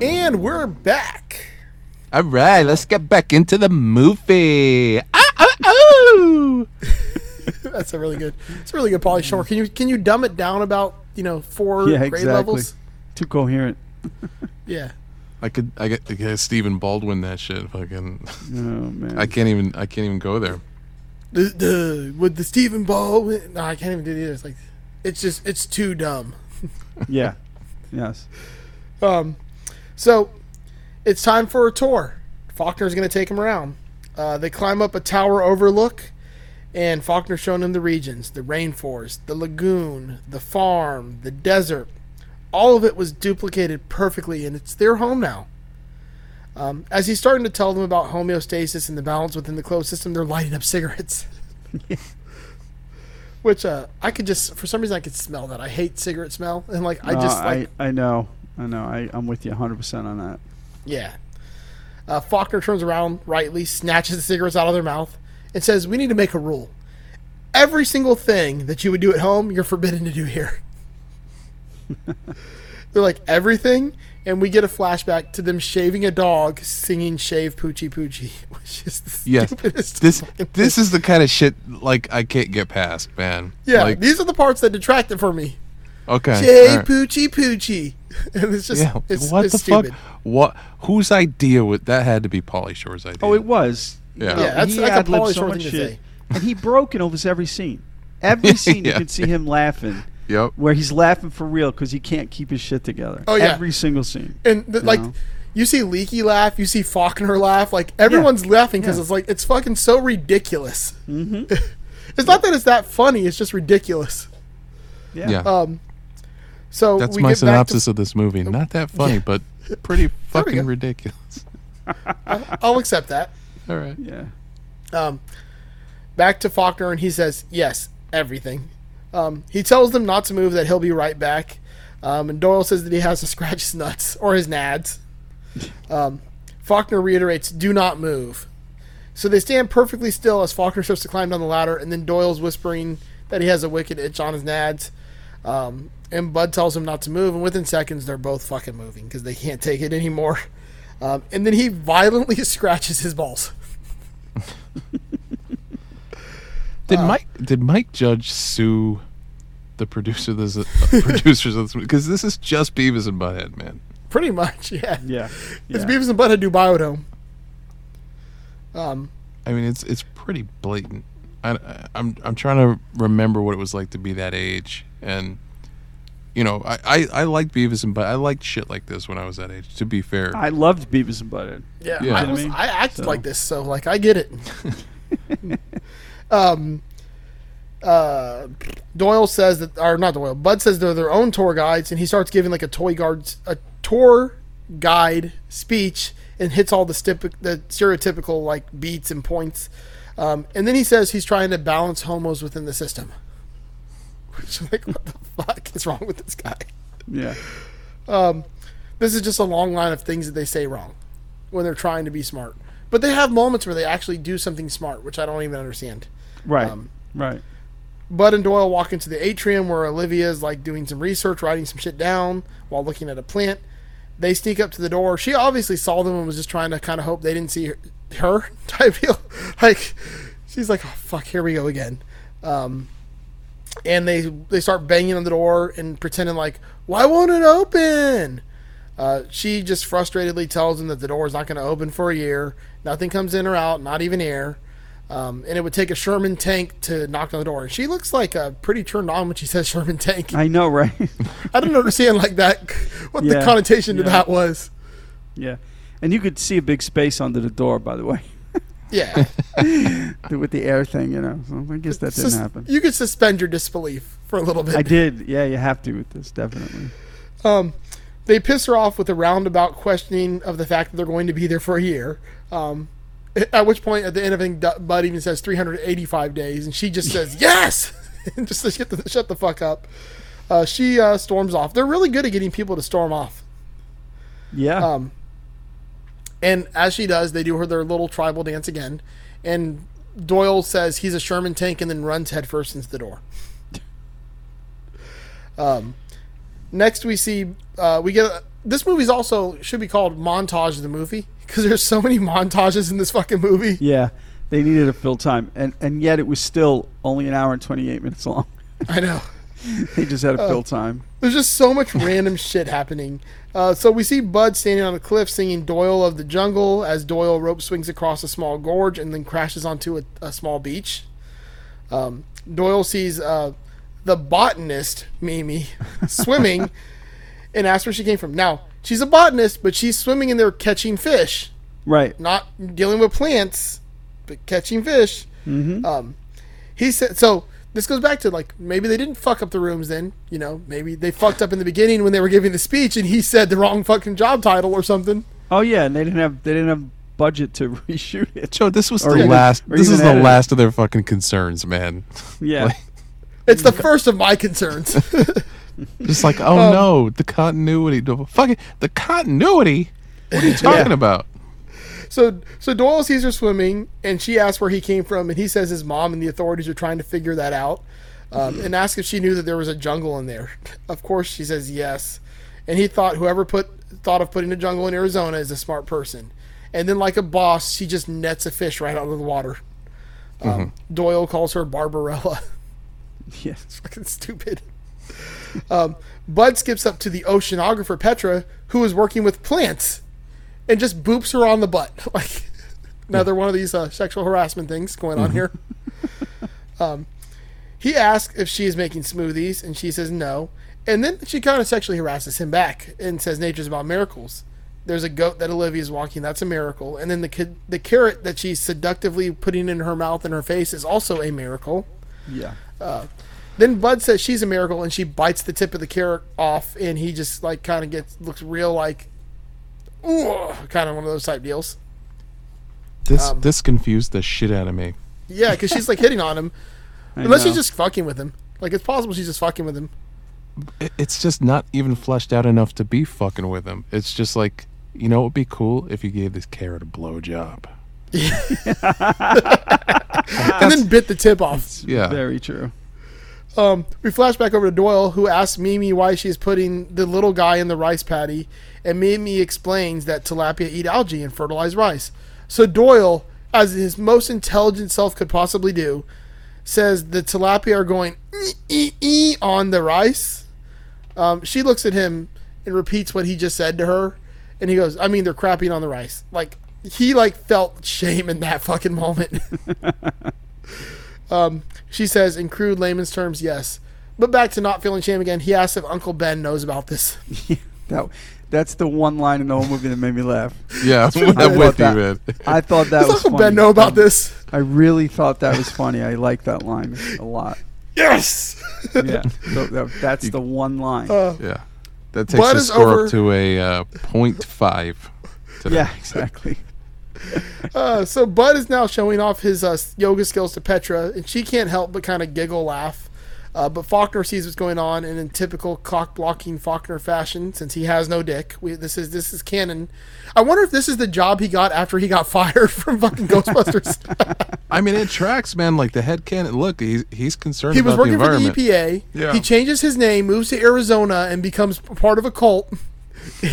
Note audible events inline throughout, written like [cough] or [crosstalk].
And we're back. All right, let's get back into the movie. Ah, ah, oh. [laughs] That's a really good. It's a really good Pauly Shore. Can you can you dumb it down about you know four Yeah, grade exactly. levels? Too coherent. [laughs] Yeah. I could, I get, I get Stephen Baldwin that shit. Fucking, Oh man. I can't even, I can't even go there. The, the with the Stephen Ball. No, I can't even do this. Like, it's just it's too dumb. yeah. [laughs] Yes. Um, so it's time for a tour. Faulkner's going to take him around. Uh, they climb up a tower overlook, and Faulkner's showing them the regions: the rainforest, the lagoon, the farm, the desert. All of it was duplicated perfectly, and it's their home now. Um, as he's starting to tell them about homeostasis and the balance within the closed system, they're lighting up [laughs] cigarettes. Which uh, I could just, for some reason, I could smell that. I hate cigarette smell, and like I just like I, I know. I know. I, I'm with you 100% on that. Yeah. Uh, Faulkner turns around rightly, snatches the cigarettes out of their mouth, and says, We need to make a rule. Every single thing that you would do at home, you're forbidden to do here. [laughs] They're like, Everything? And we get a flashback to them shaving a dog singing Shave Poochie Poochie, [laughs] which is the Yes, stupidest. this, fucking this thing. is the kind of shit like I can't get past, man. Yeah, Like, these are the parts that detracted it for me. okay. Shave all right. Poochie Poochie. [laughs] And it's just, Yeah. it's, what it's the stupid. fuck? What? Whose idea would that had to be Pauly Shore's idea? Oh, it was. Yeah. You know, Yeah, that's he like a ad-libbed so Shore much thing to say. And he broke in almost every scene. [laughs] Every scene you Yeah. can see him laughing, Yep. where he's laughing for real because he can't keep his shit together. Oh, yeah. Every single scene. And the, like, know? you see Leaky laugh, you see Faulkner laugh. Like everyone's laughing because Yeah. it's like it's fucking so ridiculous. Mm-hmm. [laughs] it's not that it's that funny; it's just ridiculous. Yeah. Yeah. Um, so That's we my get synopsis back of this movie. Not that funny, but [laughs] pretty fucking ridiculous. [laughs] I'll accept that. All right. Yeah. Um, back to Faulkner, and he says, "Yes, everything." Um, he tells them not to move; that he'll be right back. Um, and Doyle says that he has to [laughs] scratch his nuts or his nads. Um, Faulkner reiterates, "Do not move." So they stand perfectly still as Faulkner starts to climb down the ladder, and then Doyle's whispering that he has a wicked itch on his nads. Um, and Bud tells him not to move, and within seconds they're both fucking moving because they can't take it anymore. Um, and then he violently [laughs] scratches his balls. Did Mike did Mike Judge sue the producer this uh, [laughs] producers of this movie? Because this is just Beavis and Butthead, man. Pretty much, [laughs] yeah. Yeah. It's yeah. Beavis and Butthead do Biodome. Um, I mean, it's it's pretty blatant. I, I'm I'm trying to remember what it was like to be that age, and you know, I, I, I liked Beavis and Butt. I liked shit like this when I was that age. To be fair, I loved Beavis and Butthead. Yeah, Yeah. I, was, I mean? I acted So- like this, so like I get it. [laughs] um, uh, Doyle says that, or not Doyle. Bud says they're their own tour guides, and he starts giving like a toy guard, a tour guide speech, and hits all the stip- the stereotypical like beats and points. Um, and then he says he's trying to balance homos within the system. Which like, what the fuck is wrong with this guy? Yeah. this is just a long line of things that they say wrong when they're trying to be smart. But they have moments where they actually do something smart, which I don't even understand. Right. Um, right. Bud and Doyle walk into the atrium where Olivia is like doing some research, writing some shit down while looking at a plant. They sneak up to the door. She obviously saw them and was just trying to kind of hope they didn't see her, her [laughs] type deal. Like she's like, oh, "Fuck, here we go again." Um, and they they start banging on the door and pretending like, "Why won't it open?" Uh, she just frustratedly tells them that the door is not going to open for a year. Nothing comes in or out, not even air. Um, and it would take a Sherman tank to knock on the door. And she looks like uh, pretty turned on when she says [laughs] Sherman tank. I know, right? [laughs] I don't understand like that what the Yeah, connotation to yeah. that was. yeah. And you could see a big space under the door, by the way, Yeah, [laughs] with the air thing, you know. So I guess that didn't Sus- happen. You could suspend your disbelief for a little bit. I did. Yeah, you have to with this, definitely. Um, they piss her off with a roundabout questioning of the fact that they're going to be there for a year. Um, at which point, at the end of it, Bud even says 385 days, and she just says [laughs] yes, and [laughs] just says, shut the, shut the fuck up. Uh, she uh, storms off. They're really good at getting people to storm off. Yeah. Um, and as she does, they do her their little tribal dance again, and Doyle says he's a Sherman tank and then runs headfirst into the door. [laughs] Um, next we see uh, we get a, this movie's also should be called montage of the movie because there's so many montages in this fucking movie. yeah. They needed to fill time, and and yet it was still only an hour and twenty eight minutes long. I know. [laughs] they just had to Oh. fill time. There's just so much [laughs] random shit happening. Uh, so we see Bud standing on a cliff singing Doyle of the Jungle as Doyle rope swings across a small gorge and then crashes onto a, a small beach. Um, Doyle sees uh, the botanist, Mimi, [laughs] swimming and asks where she came from. Now, she's a botanist, but she's swimming in there catching fish, Right. not dealing with plants, but catching fish. Mm-hmm. Um, he said so. This goes back to like maybe they didn't fuck up the rooms then. You know, maybe they fucked up in the beginning when they were giving the speech and he said the wrong fucking job title or something. oh yeah, and they didn't have they didn't have budget to [laughs] reshoot it. Joe, this was Or the even- last. This is the edit last of their fucking concerns, man. Yeah. [laughs] Like- It's the first of my concerns. [laughs] Just like, oh Um, no, the continuity. The fucking the continuity. What are you talking about? So so Doyle sees her swimming and she asks where he came from and he says his mom and the authorities are trying to figure that out. Um, and asks if she knew that there was a jungle in there. [laughs] Of course, she says yes. And he thought whoever put thought of putting a jungle in Arizona is a smart person. And then, like a boss, she just nets a fish right out of the water. Um, Doyle calls her Barbarella. [laughs] yeah. It's fucking stupid. Um, Bud skips up to the oceanographer Petra, who is working with plants, and just boops her on the butt. [laughs] Like another one of these uh, sexual harassment things going on here. [laughs] um, he asks if she is making smoothies, and she says no. And then she kind of sexually harasses him back and says nature's about miracles. There's a goat that Olivia's walking. That's a miracle. And then the kid, the carrot that she's seductively putting in her mouth and her face is also a miracle. Yeah. Then Bud says she's a miracle, and she bites the tip of the carrot off, and he just like kind of gets looks real like, ooh, kind of one of those type deals. This Um, this confused the shit out of me. Yeah, because she's like hitting on him, unless know. she's just fucking with him. Like it's possible she's just fucking with him. It's just not even fleshed out enough to be fucking with him. It's just like, you know, it would be cool if you gave this carrot a blowjob. [laughs] and then bit the tip off. It's Yeah. Very true. Um, we flash back over to Doyle, who asks Mimi why she's putting the little guy in the rice paddy, and Mimi explains that tilapia eat algae and fertilize rice. So Doyle, as his most intelligent self could possibly do, says the tilapia are going on the rice. Um, she looks at him and repeats what he just said to her, and he goes, "I mean, they're crapping on the rice." Like he like felt shame in that fucking moment. [laughs] Um, she says, in crude layman's terms, yes. but back to not feeling shame again. He asks if Uncle Ben knows about this. [laughs] That, that's the one line in the whole movie that made me laugh. Yeah, I'm good. with you, man. I thought that Does was Uncle funny. Ben know about Um, this? I really thought that was funny. I like that line a lot. Yes. Yeah, [laughs] so that, that's the one line. Uh, Yeah, that takes Bud the score over- up to a uh, point five. Today. [laughs] yeah, exactly. [laughs] Uh, so Bud is now showing off his uh, yoga skills to Petra, and she can't help but kind of giggle, laugh. Uh, but Faulkner sees what's going on, and in typical cock blocking Faulkner fashion, since he has no dick, we, this is this is canon. I wonder if this is the job he got after he got [laughs] fired from fucking Ghostbusters. [laughs] I mean, it tracks, man. Like the head canon. Look, he's he's concerned he was about the working for the. EPA. Yeah. He changes his name, moves to Arizona, and becomes part of a cult.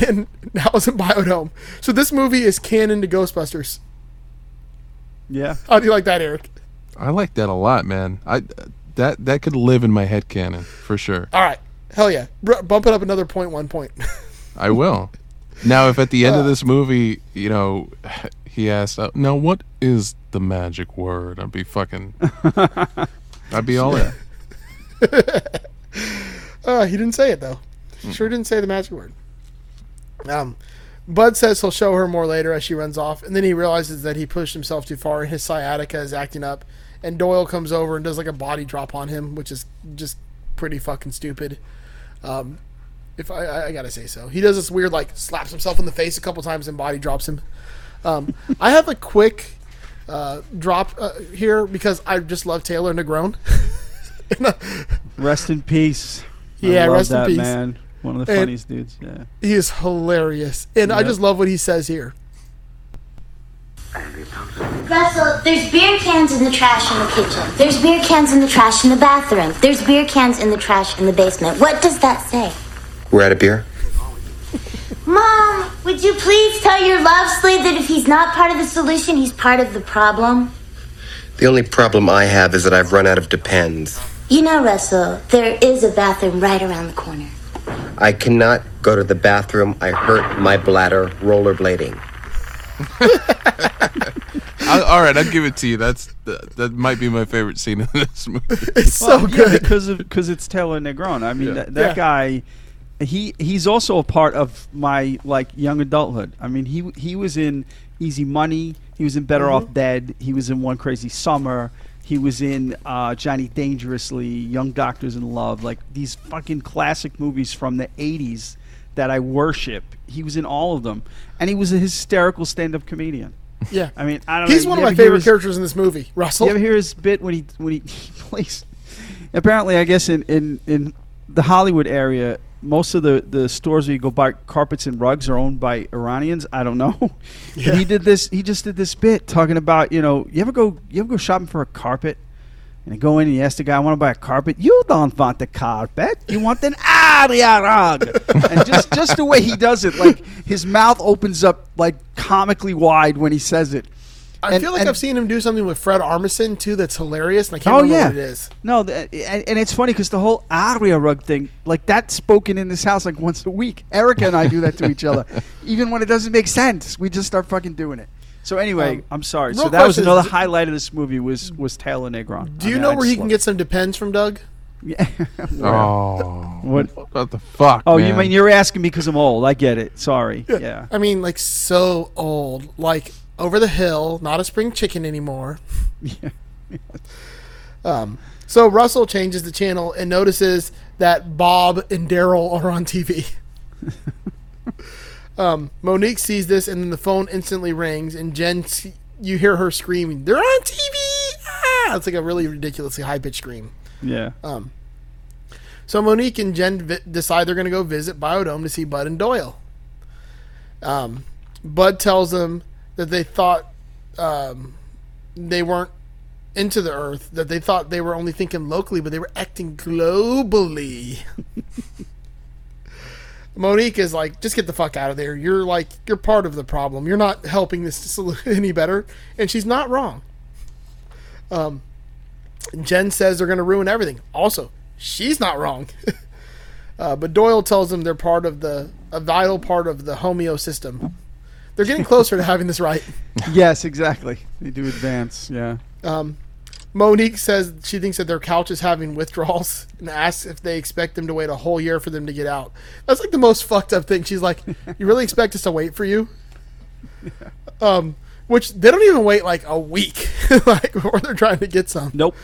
And now is in Biodome. So this movie is canon to Ghostbusters. Yeah. How do you like that, Eric? I like that a lot, man. I that that could live in my head canon for sure. All right. Hell yeah. Br- bump it up another point, one point. [laughs] I will. Now, if at the Uh. end of this movie, you know, [sighs] he asks, uh, "Now, what is the magic word?" I'd be fucking. [laughs] I'd be all in. [laughs] Uh, he didn't say it though. He sure didn't say the magic word. Um, Bud says he'll show her more later as she runs off, and then he realizes that he pushed himself too far and his sciatica is acting up. And Doyle comes over and does like a body drop on him, which is just pretty fucking stupid. Um, if I, I, gotta say so, he does this weird like slaps himself in the face a couple times and body drops him. Um, I have a quick uh, drop uh, here because I just love Taylor Negron. [laughs] Rest in peace. Yeah, rest in peace. man. One of the And- funniest dudes. Yeah. He is hilarious. And I just love what he says here. Russell, there's beer cans in the trash in the kitchen. There's beer cans in the trash in the bathroom. There's beer cans in the trash in the basement. What does that say? We're out of beer. Mom, would you please tell your love slave that if he's not part of the solution, he's part of the problem? The only problem I have is that I've run out of Depends. You know, Russell, there is a bathroom right around the corner. I cannot go to the bathroom. I hurt my bladder rollerblading. [laughs] I, all right, I'll give it to you. That's that, that might be my favorite scene in this movie. [laughs] It's so Well, yeah, good. because of because it's Taylor Negron. I mean, Yeah. that, that Yeah. guy, he he's also a part of my like young adulthood. I mean, he he was in Easy Money. He was in Better Mm-hmm. Off Dead. He was in One Crazy Summer. He was in uh, Johnny Dangerously, Young Doctors in Love, like these fucking classic movies from the '80s that I worship. He was in all of them, and he was a hysterical stand-up comedian. Yeah. I mean, I don't He's know. one of my favorite his- characters in this movie. Russell. you ever hear his bit when he when he, he [laughs] plays? Apparently, I guess in, in, in the Hollywood area, most of the, the stores where you go buy carpets and rugs are owned by Iranians. I don't know. [laughs] Yeah. And he did this. He just did this bit talking about you know you ever go you ever go shopping for a carpet. And you go in and you ask the guy, I want to buy a carpet. You don't want the carpet. You want an aria rug. [laughs] and just, just the way he does it, like his mouth opens up like comically wide when he says it. I and- feel like and- I've seen him do something with Fred Armisen too that's hilarious, and I can't Oh, remember yeah. what it is. No, th- and, and it's funny because the whole aria rug thing, like that's spoken in this house like once a week. Erica and I do that to each other, [laughs] even when it doesn't make sense. We just start fucking doing it. So anyway, Um, I'm sorry. So that was question is, another d- highlight of this movie was was Taylor Negron. Do you know where he can get some Depends from, Doug? [laughs] Yeah. Oh, What? What the fuck? Oh, you mean you're asking me because I'm old? I get it. Sorry. Yeah. I mean, like so old, like over the hill, not a spring chicken anymore. [laughs] Yeah. [laughs] Um, so Russell changes the channel and notices that Bob and Daryl are on TV. [laughs] um, Monique sees this, and then the phone instantly rings, and Jen, you hear her screaming, "They're on TV!" Ah! It's like a really ridiculously high pitched scream. Yeah. Um, so Monique and Jen vi- decide they're going to go visit Biodome to see Bud and Doyle. Um, Bud tells them that they thought um, they weren't into the Earth, that they thought they were only thinking locally, but they were acting globally. [laughs] Monique is like, just get the fuck out of there. You're like, you're part of the problem. You're not helping this solu- [laughs] any better. And she's not wrong. Um, Jen says they're going to ruin everything. Also, she's not wrong. [laughs] uh, but Doyle tells them they're part of the a vital part of the homeo system. They're getting closer to having this right. [laughs] Yes, exactly. They do advance. Yeah. Um, Monique says she thinks that their couch is having withdrawals and asks if they expect them to wait a whole year for them to get out. That's like the most fucked up thing. She's like, [laughs] "You really expect us to wait for you?" Um, which they don't even wait like a week, [laughs] like before they're trying to get some. Nope.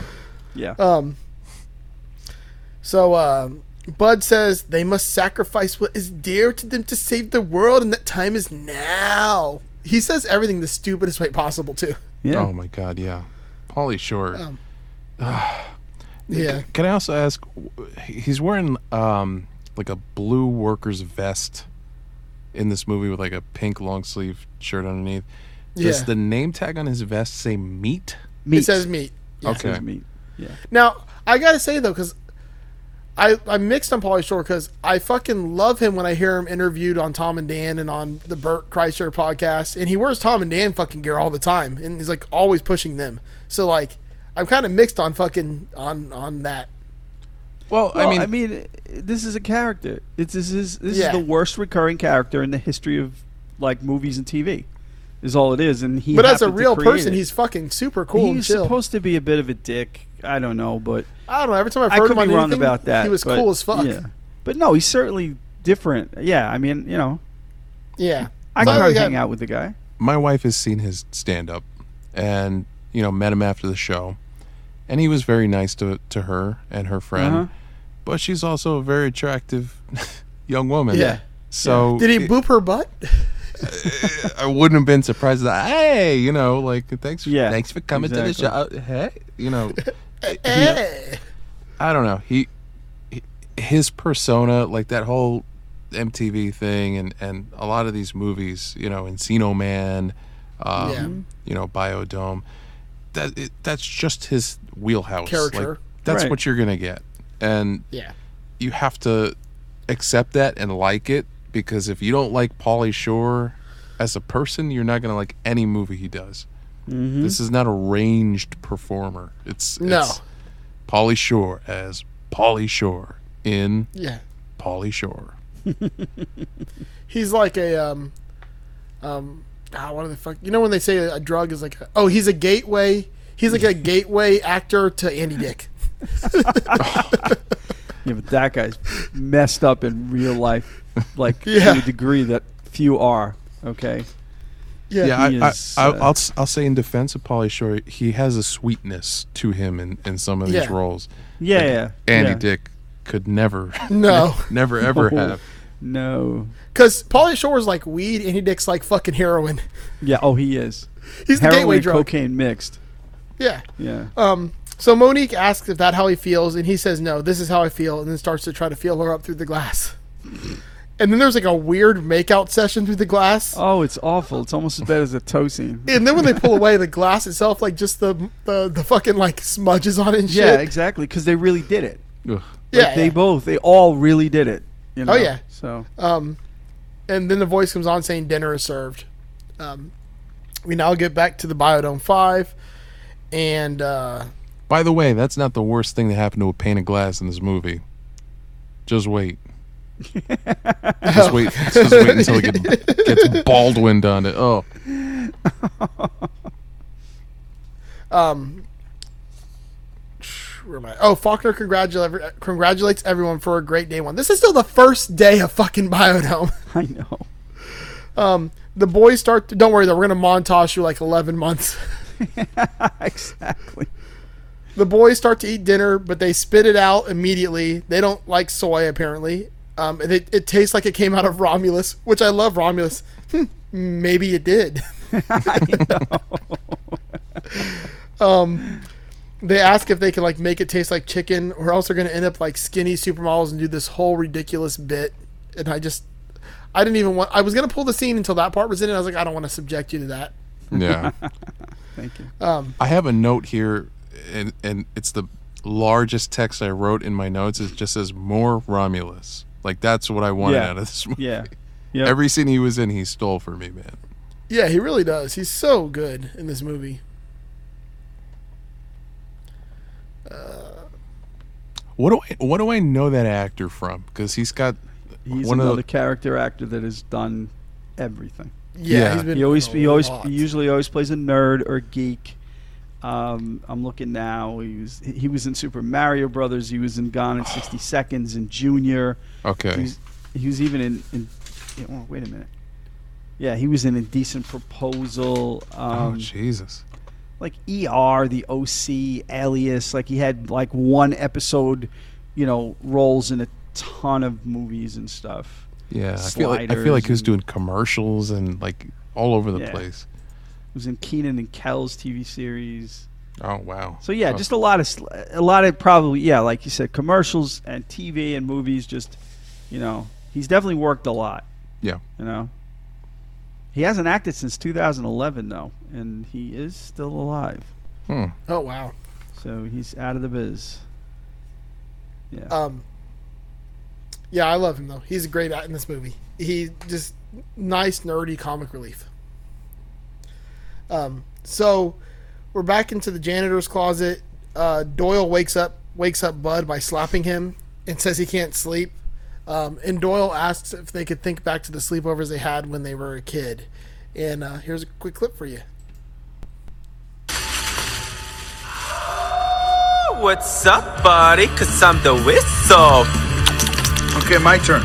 Yeah. Um, so um, Bud says they must sacrifice what is dear to them to save the world, and that time is now. He says everything the stupidest way possible too. yeah. Oh my God, yeah. Pauly Shore. Um, Yeah, Can I also ask? He's wearing um like a blue worker's vest in this movie with like a pink long sleeve shirt underneath. Does Yeah. the name tag on his vest say meat? meat. it says meat. Yeah. It says Okay. meat. Yeah. Now I gotta say though, because I I'm mixed on Pauly Shore because I fucking love him when I hear him interviewed on Tom and Dan and on the Bert Kreischer podcast, and he wears Tom and Dan fucking gear all the time, and he's like always pushing them. So like I'm kind of mixed on fucking on on that. Well, Well, I mean, i- mean this is a character. It's this is this Yeah. is the worst recurring character in the history of like movies and TV. Is all it is, and he. But as a real person, it. he's fucking super cool and he's chill. supposed to be a bit of a dick. I don't know, but I don't know. Every time I've I heard could him be on wrong anything, about that. he was but, cool as fuck. Yeah, but no, he's certainly different. Yeah, I mean, you know, Yeah. I So can hardly got- hang out with the guy. my wife has seen his stand up and you know met him after the show and he was very nice to to her and her friend Uh-huh. but she's also a very attractive [laughs] young woman Yeah. so Did he it- boop her butt? [laughs] I wouldn't have been surprised that hey you know like thanks Yeah, thanks for coming exactly. to the show hey you know Eh. I don't know he, he his persona like that whole MTV thing and and a lot of these movies you know Encino Man um, Yeah. you know Biodome that it, that's just his wheelhouse Character. Like, that's Right. what you're gonna get and Yeah. you have to accept that and like it because if you don't like Pauly Shore as a person you're not gonna like any movie he does Mm-hmm. this is not a ranged performer it's No. it's Pauly Shore as Pauly Shore in Yeah. Pauly Shore [laughs] He's like a um um ah, what are the fuck you know when they say a, a drug is like a, oh he's a gateway he's like a [laughs] gateway actor to Andy Dick. [laughs] Yeah, but that guy's messed up in real life, like Yeah. to a degree that few are. Okay. Yeah. yeah, I, is, I, I, uh, I'll s- I'll say in defense of Pauly Shore, he has a sweetness to him in, in some of these Yeah. roles. Yeah, Like, yeah. Andy yeah. Dick could never, [laughs] No. never ever No. have. No. Because Pauly is like weed, Andy Dick's like fucking heroin. Yeah. Oh, he is. He's the gateway drug. cocaine mixed. Yeah. Yeah. Um. So Monique asks if that how he feels, and he says no. This is how I feel, and then starts to try to feel her up through the glass. And then there's like a weird makeout session through the glass. Oh, it's awful. It's almost as bad as a toe scene. [laughs] And then when they pull away, the glass itself, like just the the, the fucking like smudges on it and shit. Yeah, exactly. Because they really did it. Ugh. Like, yeah, They yeah. both. They all really did it. You know? Oh, yeah. So. Um, and then the voice comes on saying dinner is served. Um, we now get back to the Biodome Five, and uh, By the way, that's not the worst thing that happened to a pane of glass in this movie. Just wait. [laughs] just wait. Just wait until it get, gets Baldwin on it. Oh, [laughs] um, where am I? Oh, Faulkner congratulates congratulates everyone for a great day one. This is still the first day of fucking Biodome. [laughs] I know. Um, the boys start. To, don't worry, though. We're gonna montage you like eleven months. exactly. The boys start to eat dinner, but they spit it out immediately. They don't like soy, apparently. Um, and it, it tastes like it came out of Romulus, which I love Romulus. Hmm, maybe it did. [laughs] [laughs] um, they ask if they can like make it taste like chicken, or else they're gonna end up like skinny supermodels and do this whole ridiculous bit. And I just, I didn't even want. I was gonna pull the scene until that part was in, and I was like, I don't want to subject you to that. yeah. [laughs] Thank you. Um, I have a note here, and and it's the largest text I wrote in my notes. It just says more Romulus. Like that's what I wanted Yeah. out of this [laughs] movie. Yeah. Yeah. Every scene he was in, he stole for me, man. yeah, he really does. He's so good in this movie. Uh, what do I what do I know that actor from? Because he's got He's one of the- character actor that has done everything. Yeah, Yeah. he's been He always he always he usually always plays a nerd or a geek. Um, I'm looking now. He was he was in Super Mario Brothers. He was in Gone in [sighs] 60 Seconds and Junior. Okay. He was, he was even in. in oh, wait a minute. Yeah, he was in Indecent Proposal. oh Um, Jesus. like ER, the OC, Alias. Like he had like one episode, you know, roles in a ton of movies and stuff. Yeah, I feel like I feel like he was doing commercials and like all over the Yeah. place. He was in Kenan and Kel's TV series. Oh wow. So yeah, Oh, just a lot of a lot of probably yeah, like you said, commercials and TV and movies. Just you know, he's definitely worked a lot. Yeah. You know, he hasn't acted since 2011 though, and he is still alive. hmm. Oh wow. So he's out of the biz. Yeah. Um. Yeah, I love him though. He's a great in this movie. He just nice nerdy comic relief. Um. So we're back into the janitor's closet. Uh, Doyle wakes up wakes up Bud by slapping him and says he can't sleep. Um, and Doyle asks if they could think back to the sleepovers they had when they were a kid. And uh, here's a quick clip for you. What's up, buddy? Cause I'm the whistle. Okay, my turn.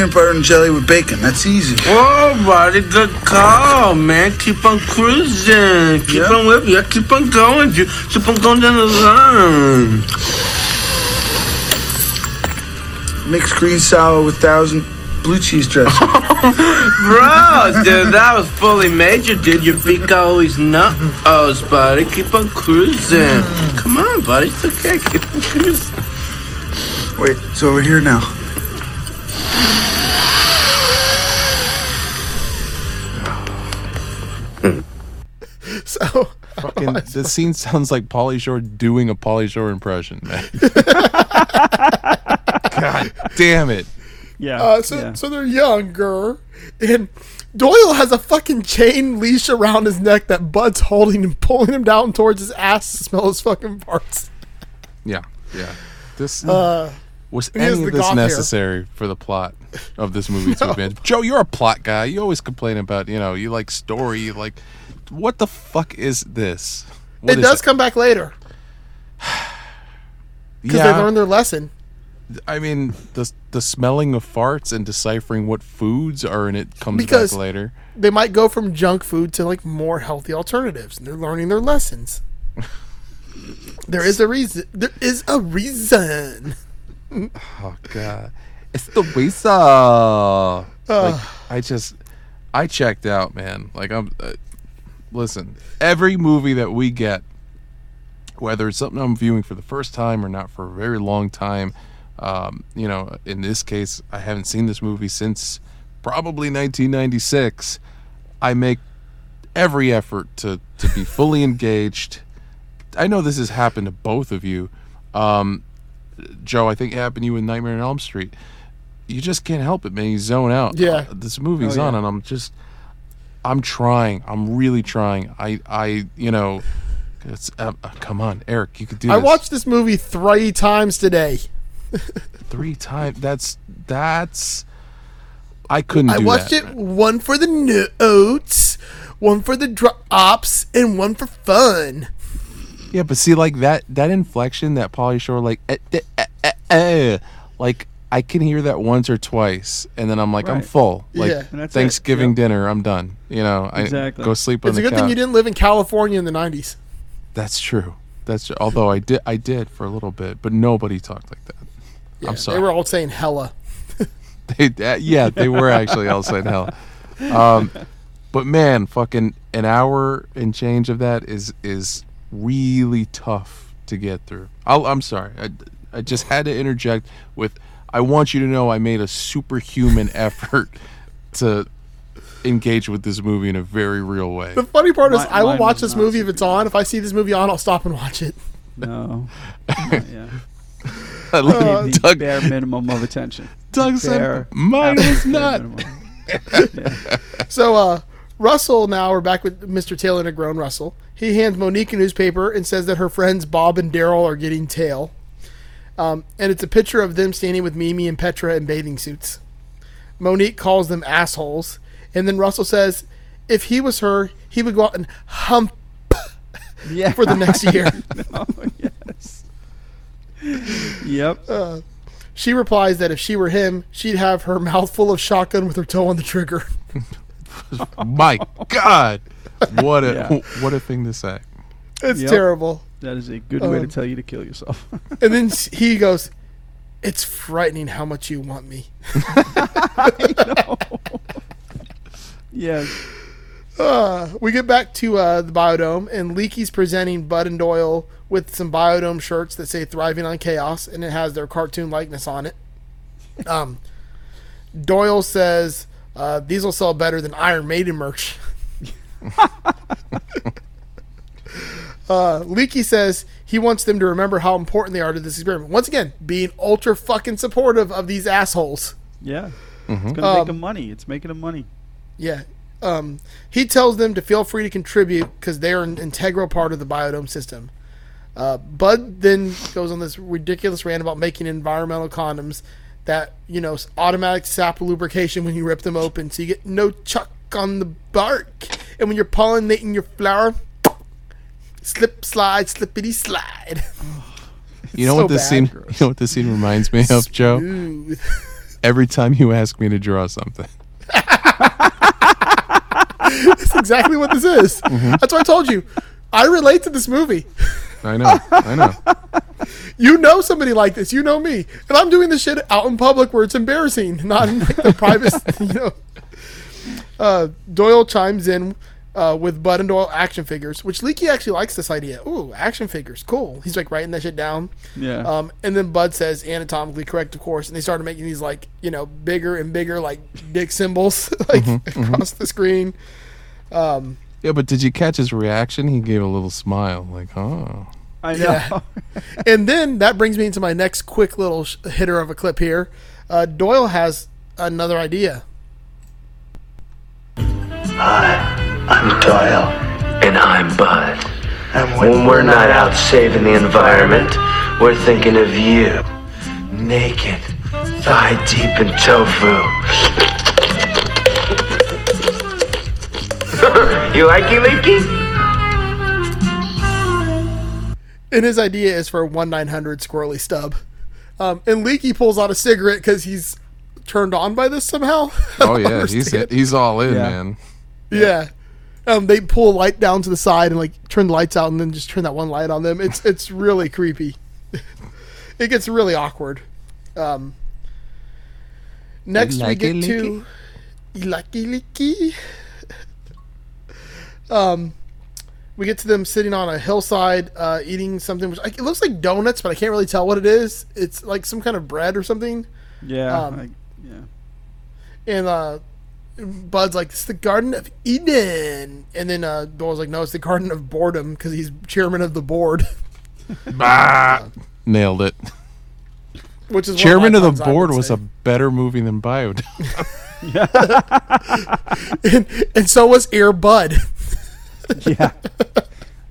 Peanut butter and jelly with bacon. That's easy. Whoa, buddy, good call, man. Keep on cruising. Keep Yeah. on whipping. Yeah, keep on going. You keep on going down the line. Mixed green salad with thousand blue cheese dressing. [laughs] Bro, dude, that was fully major, dude. Your feet always nut-os, buddy. Keep on cruising. Come on, buddy. It's okay. Keep on cruising. Wait, it's over here now. Fucking, [laughs] the scene sounds like Pauly Shore doing a Pauly Shore impression, man. [laughs] [laughs] God damn it. yeah. Uh, so, yeah. so they're younger, and Doyle has a fucking chain leash around his neck that Bud's holding and pulling him down towards his ass to smell his fucking farts. Yeah, yeah. This Uh, was any of this goth hair. necessary for the plot of this movie to advance? Joe, you're a plot guy. You always complain about, you know, you like story, you like what the fuck is this? What it is does come back later [sighs] because Yeah, they learn their lesson. I mean, the the smelling of farts and deciphering what foods are in it comes Because- back later. They might go from junk food to like more healthy alternatives, and they're learning their lessons. [laughs] there is a reason. There is a reason. Oh god, it's the Wisa. like I just, I checked out, man. Like I'm, uh, listen, every movie that we get, whether it's something I'm viewing for the first time or not for a very long time, um, you know, in this case, I haven't seen this movie since probably 1996. I make every effort to to be fully [laughs] engaged. I know this has happened to both of you. Um, Joe, I think it happened to you in Nightmare on Elm Street. You just can't help it, man. You zone out. Yeah. Uh, this movie's Oh, yeah. on, and I'm just, I'm trying. I'm really trying. I, I, you know, it's uh, uh, come on, Eric, you could do I this watched this movie three times today. [laughs] three times. That's that's. I couldn't. I watched that, it man. one for the notes, one for the drops, and one for fun. Yeah, but see, like that that inflection, that Pauly Shore, like, eh, eh, eh, eh, eh, like I can hear that once or twice, and then I'm like, I'm full. Like Yeah. That's. Thanksgiving Yep. dinner, I'm done. You know, I Exactly. go sleep on the city. It's a good couch. thing you didn't live in California in the '90s. That's true. That's true. although I did I did for a little bit, but nobody talked like that. Yeah, I'm sorry. They were all saying hella. [laughs] They, uh, yeah, they were actually all saying hell. Um, but man, fucking an hour and change of that is is really tough to get through. I'll, I'm sorry. I, I just had to interject with. I want you to know I made a superhuman [laughs] effort to engage with this movie in a very real way. The funny part is, Mine- I will mine watch was this not movie if it's on. If I see this movie on, I'll stop and watch it. No. [laughs] yeah. [laughs] I love Uh, the Doug. bare minimum of attention. Doug Bare, said mine is absolute bare not. minimum. So, uh, Russell now we're back with Mr. Taylor a grown Russell. He hands Monique a newspaper and says that her friends Bob and Daryl are getting tail. Um, and it's a picture of them standing with Mimi and Petra in bathing suits. Monique calls them assholes, and then Russell says if he was her, he would go out and hump [laughs] Yeah. for the next year. [laughs] oh, yes. [laughs] Yep. She replies that if she were him, she'd have her mouth full of shotgun with her toe on the trigger. My God, what a Yeah. what a thing to say. It's Yep. terrible. That is a good way to Um, tell you to kill yourself. [laughs] And then he goes, "It's frightening how much you want me." [laughs] yeah. Uh, we get back to uh, the biodome, and Leaky's presenting Bud and Doyle with some biodome shirts that say "Thriving on Chaos," and it has their cartoon likeness on it. Um, Doyle says uh, these will sell better than Iron Maiden merch. [laughs] uh, Leaky says he wants them to remember how important they are to this experiment. Once again, being ultra fucking supportive of these assholes. Yeah. It's gonna Um, make them money. It's making them money. Yeah. Um, he tells them to feel free to contribute because they're an integral part of the biodome system. Uh, Bud then goes on this ridiculous rant about making environmental condoms that, you know, automatic sap lubrication when you rip them open so you get no chuck on the bark. And when you're pollinating your flower, slip, slide, slippity slide. [laughs] You know so what this bad. scene? You know what this scene reminds me of, Joe? [laughs] Every time you ask me to draw something, [laughs] That's exactly what this is. That's why I told you. I relate to this movie. I know, I know. You know somebody like this. You know me, and I'm doing this shit out in public where it's embarrassing, not in like the private. You know. Uh, Doyle chimes in uh, with Bud and Doyle action figures, which Leaky actually likes this idea. Ooh, action figures, cool. He's like writing that shit down. Yeah. Um, and then Bud says anatomically correct, of course, and they started making these like you know bigger and bigger like dick symbols [laughs] like [laughs] across the screen. Um, Yeah, but did you catch his reaction? He gave a little smile, like, "Oh, I know. Yeah. [laughs] and then that brings me into my next quick little sh- hitter of a clip here. Uh, Doyle has another idea. I'm Doyle. And I'm Bud. And when we're not out saving the environment, we're thinking of you. Naked, thigh deep in tofu. [laughs] you like it, Leaky? And his idea is for a 1 900 squirrely stub. Um, and Leaky pulls out a cigarette because he's turned on by this somehow. [laughs] Oh yeah, he's he's all in, Yeah. man." Yeah. Um, they pull a light down to the side and like turn the lights out and then just turn that one light on them. It's it's really creepy. [laughs] it gets really awkward. Um, next we get to Lucky Licky. [laughs] um, we get to them sitting on a hillside uh, eating something. Which like, it looks like donuts, but I can't really tell what it is. It's like some kind of bread or something. Yeah. Um, I- yeah. And uh, Bud's like, "It's the Garden of Eden," and then uh, Doyle's like, "No, it's the Garden of Boredom" because he's chairman of the board, [laughs] Bah! Nailed it. which is Chairman my of the puns I would board was a better movie than Biodome. [laughs] and, and so was Air Bud. [laughs] Yeah.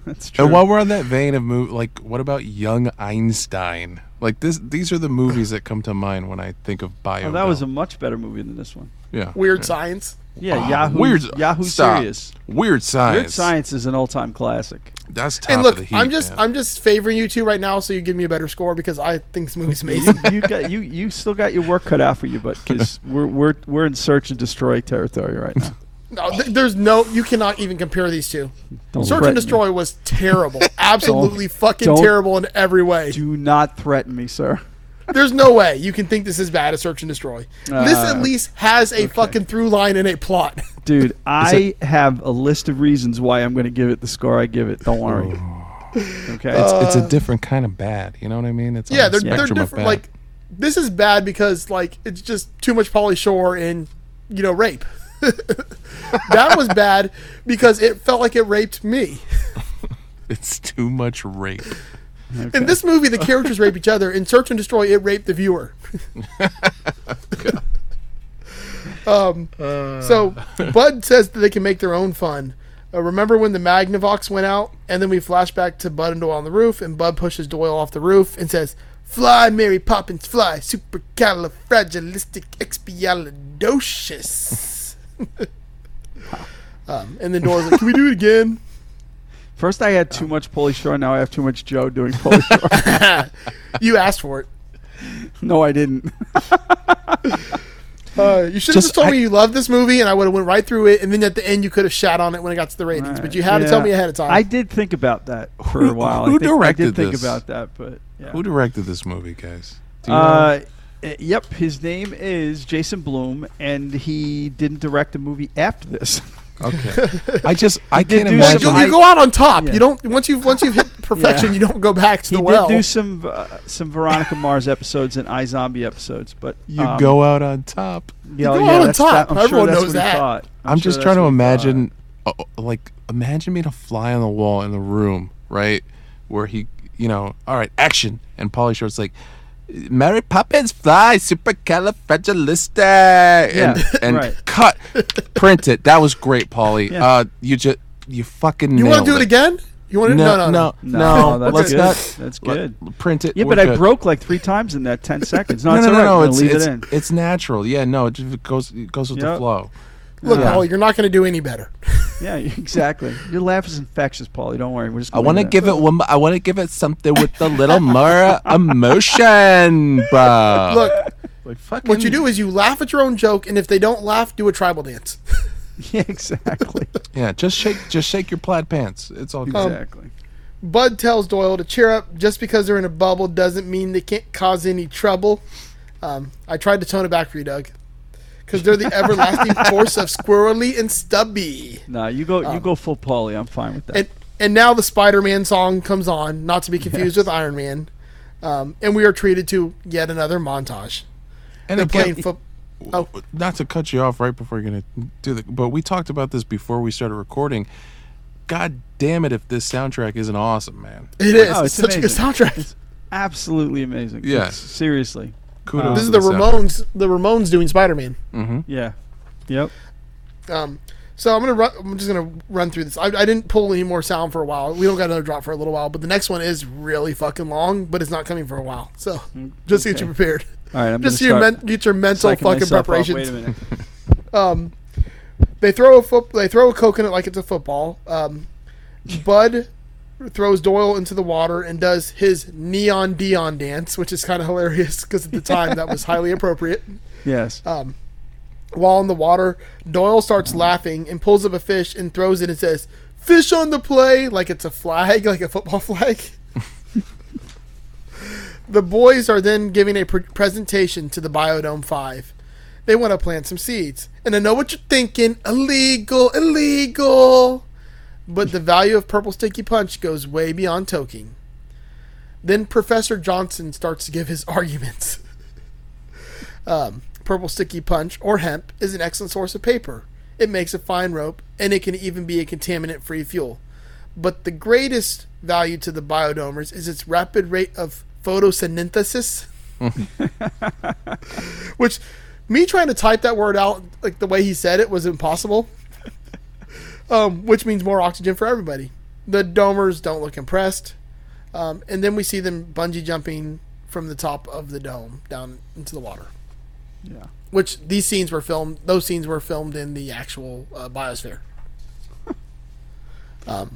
That's true. And while we're on that vein of movie, like, what about Young Einstein? Like this, these are the movies that come to mind when I think of Bio. oh, that was a much better movie than this one. yeah Weird yeah. Science. Yeah, ah, Yahoo. Weird Yahoo stop. Serious. Weird science. Weird Science is an all-time classic. That's top And look, of the heat. I'm just man. I'm just favoring you two right now, so you give me a better score because I think this movie's amazing. you got you you still got your work cut out for you, but because [laughs] we're we're we're in search and destroy territory right now. No, th- there's no you cannot even compare these two. Don't Search threaten and me. Destroy was terrible, [laughs] absolutely fucking don't- terrible in every way. Do not threaten me, sir. There's no way you can think this is bad as Search and Destroy. this at Uh, least has a fucking through line and a plot. [laughs] Dude, I have a list of reasons why I'm going to give it the score I give it. Don't worry. [sighs] Okay. it's, it's a different kind of bad. You know what I mean? It's yeah, the they're, they're different. Like this is bad because like it's just too much Pauly Shore and you know rape. [laughs] that was bad because it felt like it raped me. [laughs] it's too much rape. In this movie, the characters rape each other. In Search and Destroy, it raped the viewer. [laughs] Um, so Bud says that they can make their own fun. Uh, remember when the Magnavox went out, and then we flash back to Bud and Doyle on the roof, and Bud pushes Doyle off the roof and says, "Fly, Mary Poppins, fly! Supercalifragilisticexpialidocious." [laughs] um, and then Doyle's like, "Can we do it again?" First, I had too much Pauly Shore. Now I have too much Joe doing Pauly Shore. [laughs] You asked for it. no, I didn't. [laughs] Uh, you should have Just- just told I- me you loved this movie, and I would have went right through it. And then at the end, you could have shat on it when it got to the ratings. But you had to tell me ahead of time. I did think about that for Who- a while. who I think, I directed did think this? about that, but yeah. Who directed this movie, guys? Do you know? Uh, uh, yep, his name is Jason Bloom, and he didn't direct a movie after this. okay. [laughs] I just I can't do you, imagine. some- you go out on top. Yeah. You don't once you've once you've hit [laughs] perfection, Yeah. you don't go back to he the well. He did do some uh, some Veronica Mars episodes and iZombie episodes, but you um, go out on top. yeah, go yeah, out on top. that- I'm Everyone sure knows what he that. thought. I'm, sure just trying to what he thought. imagine, uh, like, imagine being a fly on the wall in the room, right? Where he, you know, all right, action, and Pauly Shore's like, Mary Poppins fly, supercalifragilistic, and, Yeah, and right. cut, print it. That was great, Pauly. Yeah. Uh, you just, you fucking. you want to do it again? You want to? No, No, no, no. no, No, that's let's good. not. That's let- good. print it. Yeah, we're but I broke like three times in that ten seconds. No, No, it's no, no, right. no. It's leave it's, it in. it's natural. Yeah, no, it just goes it goes with the flow. Look, Yeah. Paul, you're not going to do any better. Yeah, [laughs] exactly. Your laugh is infectious, Paulie. Don't worry. We're just. I want to give it one. I want to give it something with a little more [laughs] emotion, bro. Look, like fucking. what you do is you laugh at your own joke, and if they don't laugh, do a tribal dance. [laughs] Yeah, exactly. Yeah, just shake, just shake your plaid pants. It's all good. exactly. Bud tells Doyle to cheer up. Just because they're in a bubble doesn't mean they can't cause any trouble. Um, I tried to tone it back for you, Doug, because they're the everlasting [laughs] force of squirrely and stubby. Nah, you go. you go full Paulie. I'm fine with that. And and now the Spider-Man song comes on, not to be confused with Iron Man. Um, and we are treated to yet another montage. and They're again, playing football. Oh, not to cut you off right before you're gonna do the, but we talked about this before we started recording. God damn it, if this soundtrack isn't awesome, man. it is. Oh, it's, it's such a good amazing. soundtrack. Absolutely amazing. Yeah. Seriously. Kudos. this is the soundtrack. Ramones. The Ramones doing Spider-Man. Yeah. Yep. Um, so I'm gonna run. I'm just gonna run through this. I, I didn't pull any more sound for a while. We don't got another drop for a little while, but the next one is really fucking long, but it's not coming for a while. So just to get you prepared. All right. I'm [laughs] Just so gonna you start men- get your mental fucking myself up. preparations. Wait a minute. [laughs] Um, they throw a foot. They throw a coconut like it's a football. Um, Bud throws Doyle into the water and does his neon Deion dance, which is kind of hilarious because at the time that was highly appropriate. Yes. Um, while in the water, Doyle starts laughing and pulls up a fish and throws it and says, "Fish on the play!" like it's a flag, [laughs] like a football flag. [laughs] the boys are then giving a pre- presentation to the Biodome Five. They want to plant some seeds, and I know what you're thinking: illegal, illegal. But the value of Purple Sticky Punch goes way beyond toking. Then Professor Johnson starts to give his [laughs] arguments. Um, purple sticky punch or hemp is an excellent source of paper. It makes a fine rope, and it can even be a contaminant free fuel. But the greatest value to the biodomers is its rapid rate of photosynthesis. [laughs] Which, me trying to type that word out like the way he said it was impossible. Um, which means more oxygen for everybody. The domers don't look impressed. Um, and then we see them bungee jumping from the top of the dome down into the water Yeah. which these scenes were filmed those scenes were filmed in the actual uh, biosphere [laughs]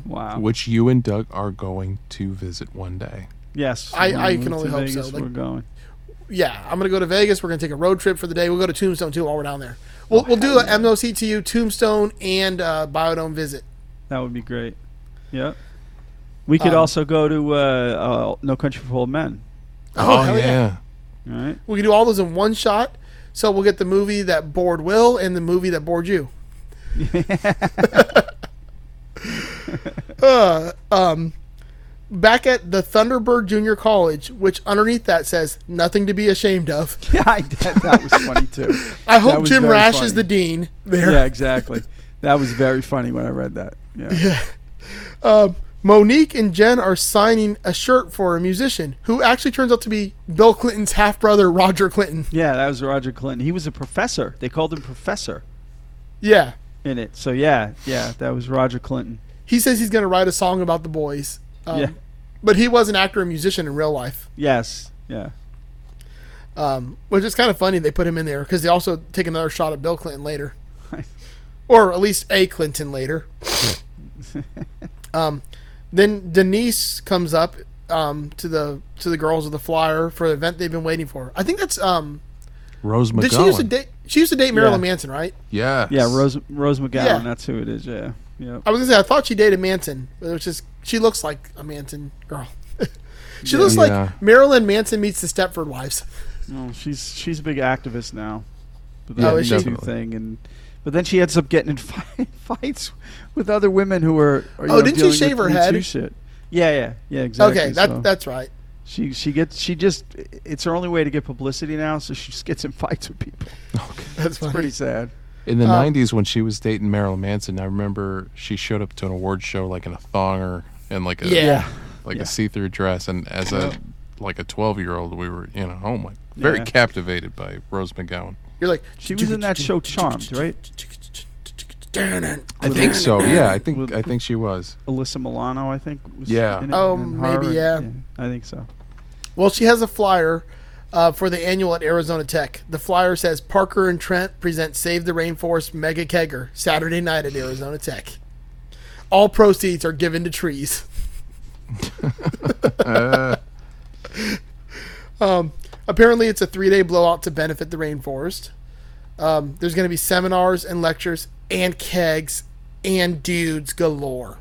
Wow. Which you and Doug are going to visit one day. Yes. I- I can only hope Vegas, so, like- we're going. yeah i'm gonna go to vegas we're gonna take a road trip for the day we'll go to tombstone too while we're down there we'll, we'll do a moctu tombstone and uh, biodome visit That would be great. Yep. We could Um, also go to uh, uh, No Country for Old Men. oh, hell yeah. All right. we can do all those in one shot so we'll get the movie that bored will and the movie that bored you [laughs] [laughs] uh, um, back at the thunderbird junior college which underneath that says nothing to be ashamed of [laughs] Yeah, I, that, that was funny too. [laughs] i hope jim rash funny. is the dean there Yeah, exactly. That was very funny when I read that. Yeah. [laughs] Monique and Jen are signing a shirt for a musician who actually turns out to be Bill Clinton's half brother, Roger Clinton. Yeah, that was Roger Clinton. He was a professor. They called him professor Yeah. in it. So yeah, yeah, that was Roger Clinton. He says he's going to write a song about the boys. Um, Yeah. But he was an actor and musician in real life, Yes. Yeah. um, which is kind of funny they put him in there because they also take another shot at Bill Clinton later. [laughs] or at least a Clinton later. [laughs] um, then Denise comes up um, to the to the girls of the flyer for the event they've been waiting for. I think that's um, Rose did she used to date? She used to date Marilyn Yeah. Manson, right? Yeah. Yeah, Rose Rose McGowan. Yeah. That's who it is. Yeah. Yeah. I was gonna say I thought she dated Manson, but it was just she looks like a Manson girl. [laughs] she looks Yeah. like Marilyn Manson meets the Stepford Wives. No, she's she's a big activist now. With Oh, the is she? Me Too Definitely. thing, and but then she ends up getting in [laughs] fi- fights with other women who are. are you Oh, know, didn't she shave her head? Shit. Yeah, yeah, yeah. Exactly. okay, that so that's right. she she gets she just it's her only way to get publicity now, so she just gets in [laughs] fights with people. Okay. That's funny. Pretty sad. In the Um, 90s, when she was dating Marilyn Manson, I remember she showed up to an award show like in a thong or and like a Yeah. like Yeah. a see-through dress. And as a like a 12-year-old, we were you know home like very Yeah. captivated by Rose McGowan. You're like She was in that show Charmed, right? I think so. Yeah, I think I think she was. Alyssa Milano, I think. Was Yeah. in Oh, and maybe, her, yeah. I think so. Well, she has a flyer uh, for the annual at Arizona Tech. The flyer says Parker and Trent present Save the Rainforest Mega Kegger Saturday night at Arizona Tech. All proceeds are given to trees. [laughs] um, apparently, it's a three day blowout to benefit the rainforest. Um, there's going to be seminars and lectures and kegs and dudes galore.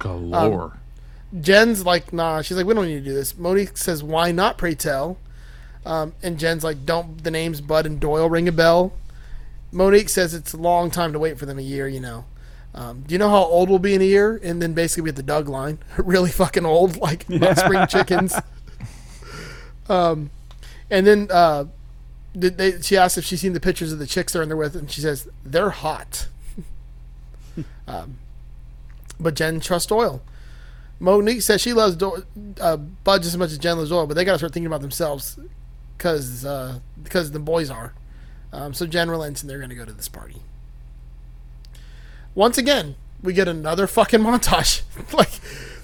Galore. Jen's like, nah. She's like, we don't need to do this. Monique says, why not? Pray tell. Um, and Jen's like, don't the names Bud and Doyle ring a bell? Monique says it's a long time to wait for them a year. You know. Um, do you know how old we'll be in a year? And then basically we have the Doug line, [laughs] really fucking old, like spring chickens. [laughs] Um, and then uh, they, she asked if she's seen the pictures of the chicks they're in there with, and she says they're hot. [laughs] um, but Jen trusts Doyle. Monique says she loves Do- uh, Bud just as much as Jen loves Doyle, but they got to start thinking about themselves because uh, because the boys are. Um, so Jen relents and they're going to go to this party. Once again, we get another fucking montage. [laughs] like,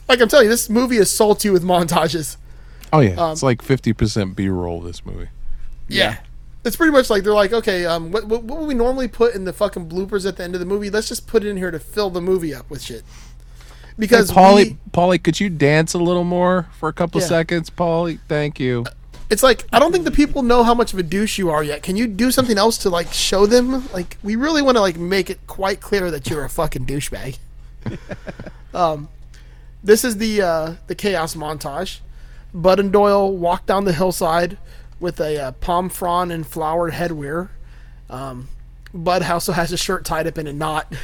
like I'm telling you, this movie is salty with montages. Oh yeah, um, it's like 50% B-roll. This movie. Yeah. It's pretty much like they're like, okay, um, what, what, what would we normally put in the fucking bloopers at the end of the movie? Let's just put it in here to fill the movie up with shit. Because Hey, Paulie, we- Paulie, could you dance a little more for a couple Yeah. seconds, Paulie? Thank you. It's like I don't think the people know how much of a douche you are yet. Can you do something else to like show them? Like we really want to like make it quite clear that you're a fucking douchebag. [laughs] um, this is the uh, the chaos montage. Bud and Doyle walk down the hillside with a uh, palm frond and flowered headwear. Um, Bud also has a shirt tied up in a knot. [laughs]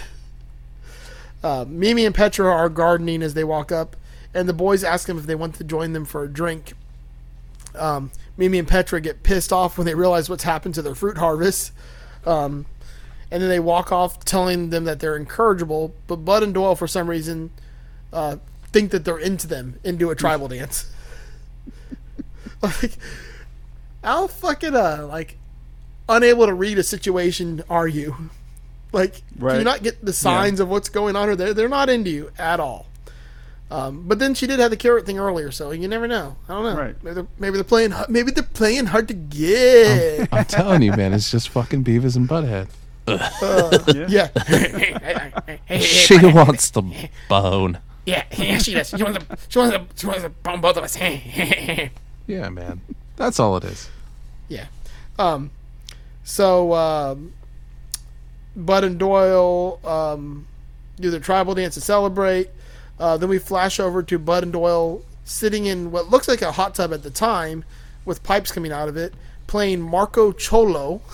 Uh, Mimi and Petra are gardening as they walk up, and the boys ask them if they want to join them for a drink um, Mimi and Petra get pissed off when they realize what's happened to their fruit harvest. Um, and then they walk off telling them that they're incorrigible, but Bud and Doyle, for some reason, uh, think that they're into them and do a tribal [laughs] dance. [laughs] like, how fucking, uh, like, unable to read a situation are you? Like, do you not get the signs of what's going on? Or they're, they're not into you at all. Um, but then she did have the carrot thing earlier, so you never know. I don't know. Right. Maybe they're, maybe they're playing. Maybe they're playing hard to get. I'm telling you, man, it's just fucking Beavis and Butthead. yeah. [laughs] She wants the bone. yeah. Yeah. She does. She wants to. She wants to. She wants to bone both of us. [laughs] Yeah, man. That's all it is. yeah. Um. So, um, Bud and Doyle um, do their tribal dance to celebrate. Uh, then we flash over to Bud and Doyle sitting in what looks like a hot tub at the time, with pipes coming out of it, playing Marco Cholo. [laughs]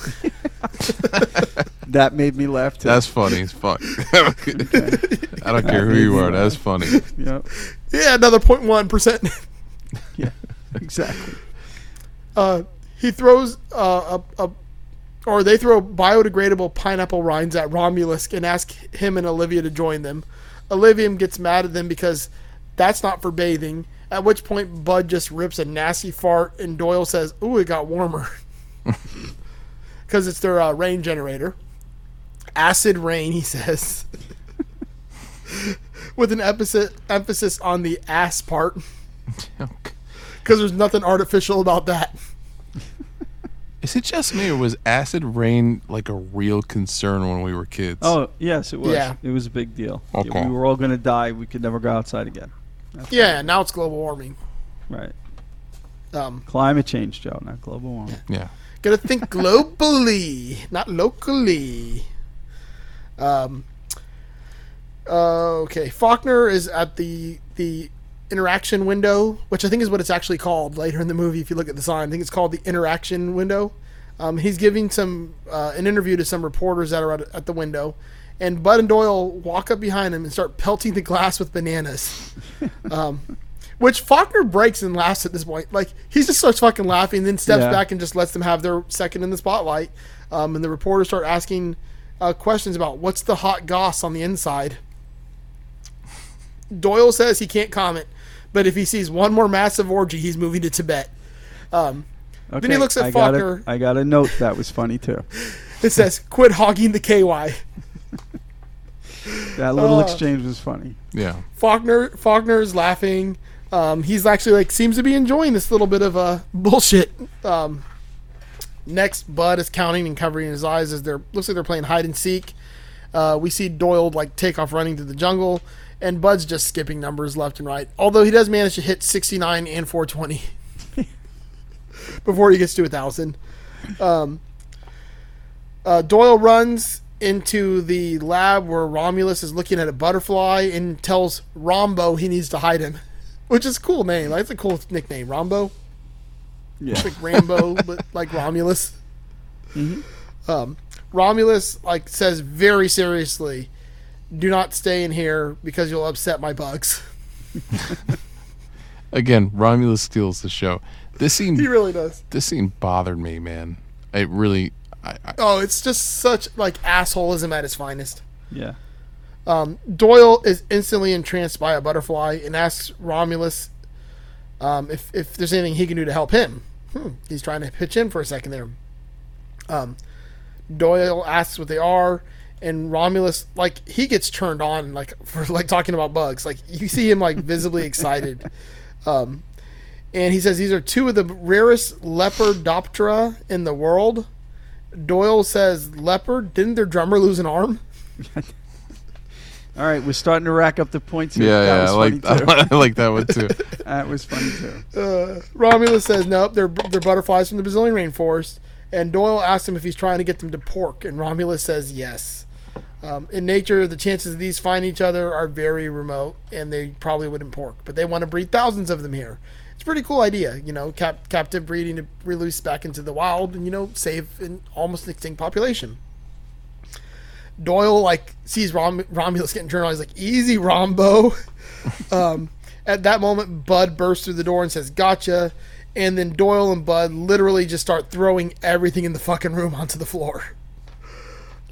That made me laugh too. That's funny as fuck. [laughs] [laughs] I don't care who you are. That's funny. Yep. Yeah, another 0.1 percent. Yeah. Exactly. uh, he throws uh, a, a, or they throw biodegradable pineapple rinds at Romulus and ask him and Olivia to join them. Olivia gets mad at them because that's not for bathing. At which point, Bud just rips a nasty fart, and Doyle says, "Ooh, it got warmer," [laughs] because it's their uh, rain generator. Acid rain, he says, [laughs] with an emphasis emphasis on the ass part, [laughs] because there's nothing artificial about that. Is it just me, or was acid rain like a real concern when we were kids? Oh yes, it was. Yeah. It was a big deal. Yeah, we were all going to die. We could never go outside again. That's Yeah, now it's global warming. Right. Um, Climate change, Joe, not global warming. yeah. Gotta think [laughs] globally, not locally. Um. uh, okay, Faulkner is at the the interaction window, which I think is what it's actually called later in the movie. If you look at the sign, I think it's called the interaction window. Um, he's giving some uh, an interview to some reporters that are at, at the window, and Bud and Doyle walk up behind him and start pelting the glass with bananas. [laughs] um, which Faulkner breaks and laughs at this point. Like he just starts fucking laughing, and then steps Yeah. back and just lets them have their second in the spotlight. Um, and the reporters start asking uh, questions about what's the hot goss on the inside. Doyle says he can't comment, but if he sees one more massive orgy, he's moving to Tibet. Um, Okay. he looks at I got Faulkner. I got a note that was funny too. [laughs] it says, "Quit hogging the KY." [laughs] That little Uh, exchange was funny. Yeah. Faulkner Faulkner is laughing. Um, he's actually like seems to be enjoying this little bit of uh, bullshit. Um, next, Bud is counting and covering his eyes as they're looks like they're playing hide and seek. Uh, we see Doyle like take off running through the jungle, and Bud's just skipping numbers left and right. Although he does manage to hit 69 and 420 [laughs] before he gets to a thousand. Um, uh, Doyle runs into the lab where Romulus is looking at a butterfly and tells Rombo he needs to hide him, [laughs] which is a cool name. That's a cool nickname, Rombo. Yeah. It's like Rambo, [laughs] but like Romulus. Um, Romulus like says very seriously, "Do not stay in here because you'll upset my bugs." [laughs] Again, Romulus steals the show. This scene, He really does. this scene bothered me, man. It really, I, I, Oh, it's just such like assholism at its finest. Yeah. Um, Doyle is instantly entranced by a butterfly and asks Romulus um, if, if there's anything he can do to help him. Hmm, he's trying to pitch in for a second there. Um, Doyle asks what they are, and Romulus like he gets turned on like [laughs] for like talking about bugs. Like you see him like visibly excited. [laughs] Um, and he says these are two of the rarest Lepidoptera in the world. Doyle says leopard. Didn't their drummer lose an arm? [laughs] All right, we're starting to rack up the points here. yeah, that yeah, I like, funny too. I like that one too. that was funny too. Uh, Romulus says nope, they're they're butterflies from the Brazilian rainforest. And Doyle asks him if he's trying to get them to pork, and Romulus says yes. Um, in nature, the chances of these finding each other are very remote, and they probably wouldn't pork. But they want to breed thousands of them here. It's a pretty cool idea, you know, cap- captive breeding to release back into the wild, and you know, save an almost extinct population. Doyle like sees Rom- Romulus getting turned on. He's like, "Easy, Rombo." [laughs] um, at that moment, Bud bursts through the door and says, "Gotcha!" And then Doyle and Bud literally just start throwing everything in the fucking room onto the floor.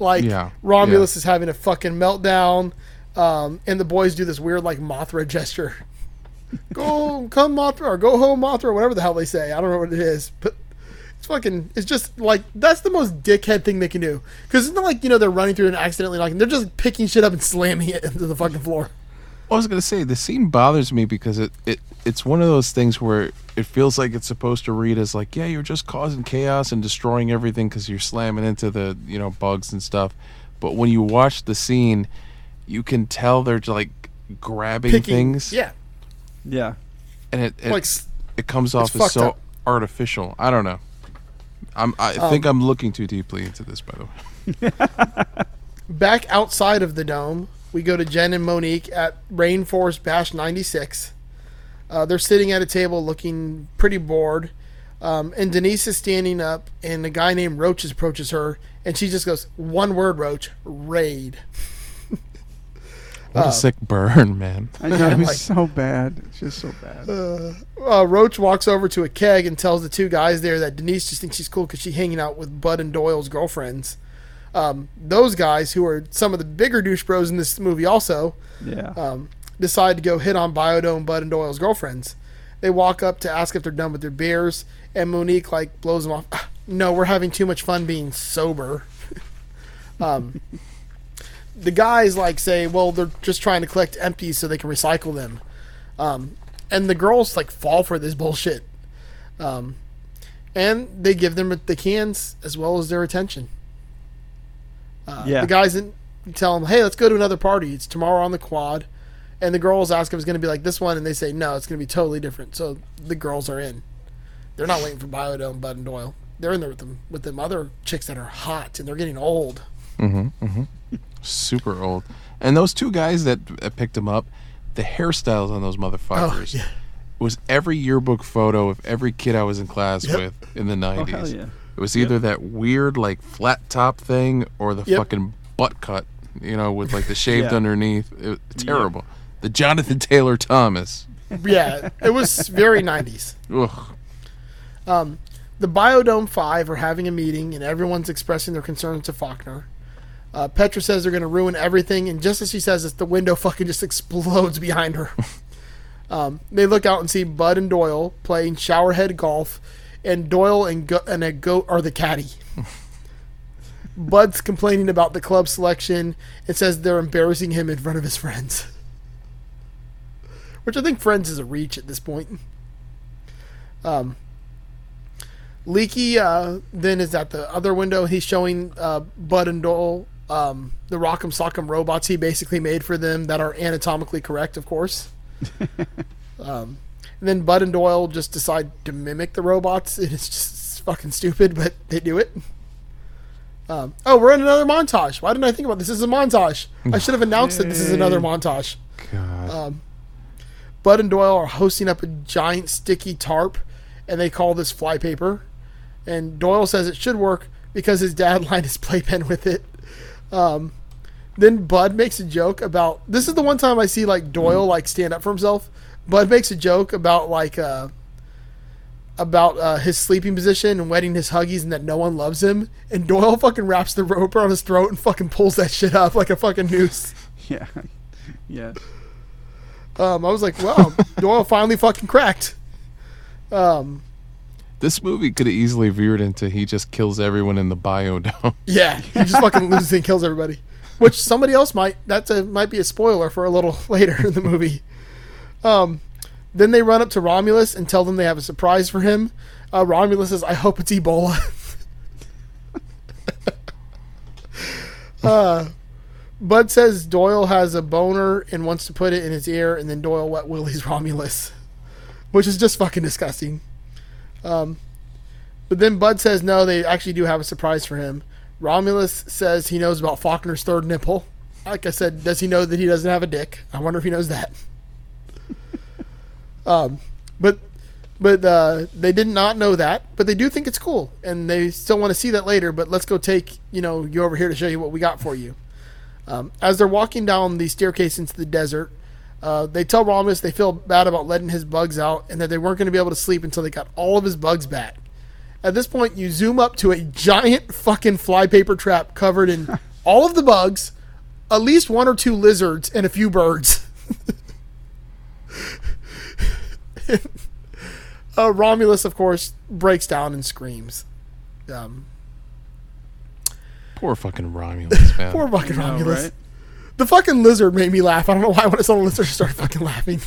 Like Yeah, Romulus yeah. is having a fucking meltdown, um, and the boys do this weird like Mothra gesture. [laughs] go, come Mothra, or go home Mothra, or whatever the hell they say. I don't know what it is, but it's fucking. It's just like that's the most dickhead thing they can do. Because it's not like you know they're running through and accidentally knocking. They're just picking shit up and slamming it [laughs] into the fucking floor. I was gonna say the scene bothers me because it, it it's one of those things where it feels like it's supposed to read as like yeah you're just causing chaos and destroying everything because you're slamming into the you know bugs and stuff, but when you watch the scene, you can tell they're like grabbing Picking, things yeah, Yeah. and it it, like it comes off as so up. artificial. I don't know. I'm I Um, think I'm looking too deeply into this by the way. [laughs] [laughs] back outside of the dome, we go to Jen and Monique at Rainforest Bash 96. Uh, they're sitting at a table looking pretty bored. Um, and Denise is standing up, and a guy named Roach approaches her, and she just goes, One word, Roach, raid. What a sick burn, man. I know it was like- so bad. It's just so bad. Uh, Roach walks over to a keg and tells the two guys there that Denise just thinks she's cool because she's hanging out with Bud and Doyle's girlfriends. Um, those guys, who are some of the bigger douche bros in this movie, also, yeah. um, decide to go hit on Biodome, Bud, and Doyle's girlfriends. They walk up to ask if they're done with their beers, and Monique like blows them off. "Ah, No, we're having too much fun being sober. [laughs] um, the guys like say, well, they're just trying to collect empties so they can recycle them. Um, and the girls like fall for this bullshit. Um, and they give them the cans as well as their attention. Uh, Yeah. The guys in, tell them, hey, let's go to another party. It's tomorrow on the quad. And the girls ask if it's going to be like this one, and they say, no, it's going to be totally different. So the girls are in. They're not waiting for Biodome, Bud, and Doyle. They're in there with them, with them other chicks that are hot, and they're getting old. Super old. And those two guys that uh, picked him up, the hairstyles on those motherfuckers Oh, yeah. was every yearbook photo of every kid I was in class Yep. with in the 90s. hell yeah. It was either that weird, like, flat top thing or the Yep. fucking butt cut, you know, with, like, the [laughs] shaved Yeah. underneath. It was terrible. The Jonathan Taylor Thomas. Yeah, it was very 90s. Ugh. The Biodome Five are having a meeting, and everyone's expressing their concerns to Faulkner. Uh, Petra says they're going to ruin everything, and just as she says this, the window [laughs] fucking just explodes behind her. [laughs] um, they look out and see Bud and Doyle playing showerhead golf, and Doyle and, go- and a goat are the caddy. Bud's complaining about the club selection and says they're embarrassing him in front of his friends. Which I think friends is a reach at this point. Um, Leaky uh, then is at the other window. He's showing uh, Bud and Doyle um, the Rock'em Sock'em robots he basically made for them that are anatomically correct, of course. [laughs] um, and then Bud and Doyle just decide to mimic the robots. It is just fucking stupid, but they do it. Um, oh, we're in another montage. Why didn't I think about this? This is a montage. I should have announced that this is another montage. God. Bud and Doyle are hosting up a giant sticky tarp, and they call this flypaper. And Doyle says it should work because his dad [laughs] lined his playpen with it. Um, then Bud makes a joke about this is the one time I see like Doyle like stand up for himself. Bud makes a joke about like uh, about uh, his sleeping position and wetting his huggies and that no one loves him. And Doyle [laughs] fucking wraps the rope around his throat and fucking pulls that shit up like a fucking noose. [laughs] Yeah. [laughs] yeah. Um, I was like, wow, Doyle finally fucking cracked. This movie could have easily veered into he just kills everyone in the biodome. Yeah, he just fucking loses and kills everybody. Which somebody else might. That's a might be a spoiler for a little later in the movie. Um, then they run up to Romulus and tell them they have a surprise for him. Uh, Romulus says, "I hope it's Ebola." [laughs] uh, Bud says Doyle has a boner and wants to put it in his ear, and then Doyle wet willies [laughs] Romulus, which is just fucking disgusting. Um, but then Bud says no, they actually do have a surprise for him. Romulus says he knows about Faulkner's third nipple. Like I said, does he know that he doesn't have a dick? I wonder if he knows that. Um, but but uh, they did not know that. But they do think it's cool, and they still want to see that later. But let's go take you know you over here to show you what we got for you. Um, as they're walking down the staircase into the desert, uh, they tell Romulus they feel bad about letting his bugs out, and that they weren't going to be able to sleep until they got all of his bugs back. At this point, you zoom up to a giant fucking flypaper trap covered in [laughs] all of the bugs, at least one or two lizards, and a few birds. [laughs] [laughs] uh, Romulus, of course, breaks down and screams. Um, Poor fucking Romulus, [laughs] man. poor fucking know, Romulus. right? The fucking lizard made me laugh. I don't know why when I saw the lizard I started fucking laughing.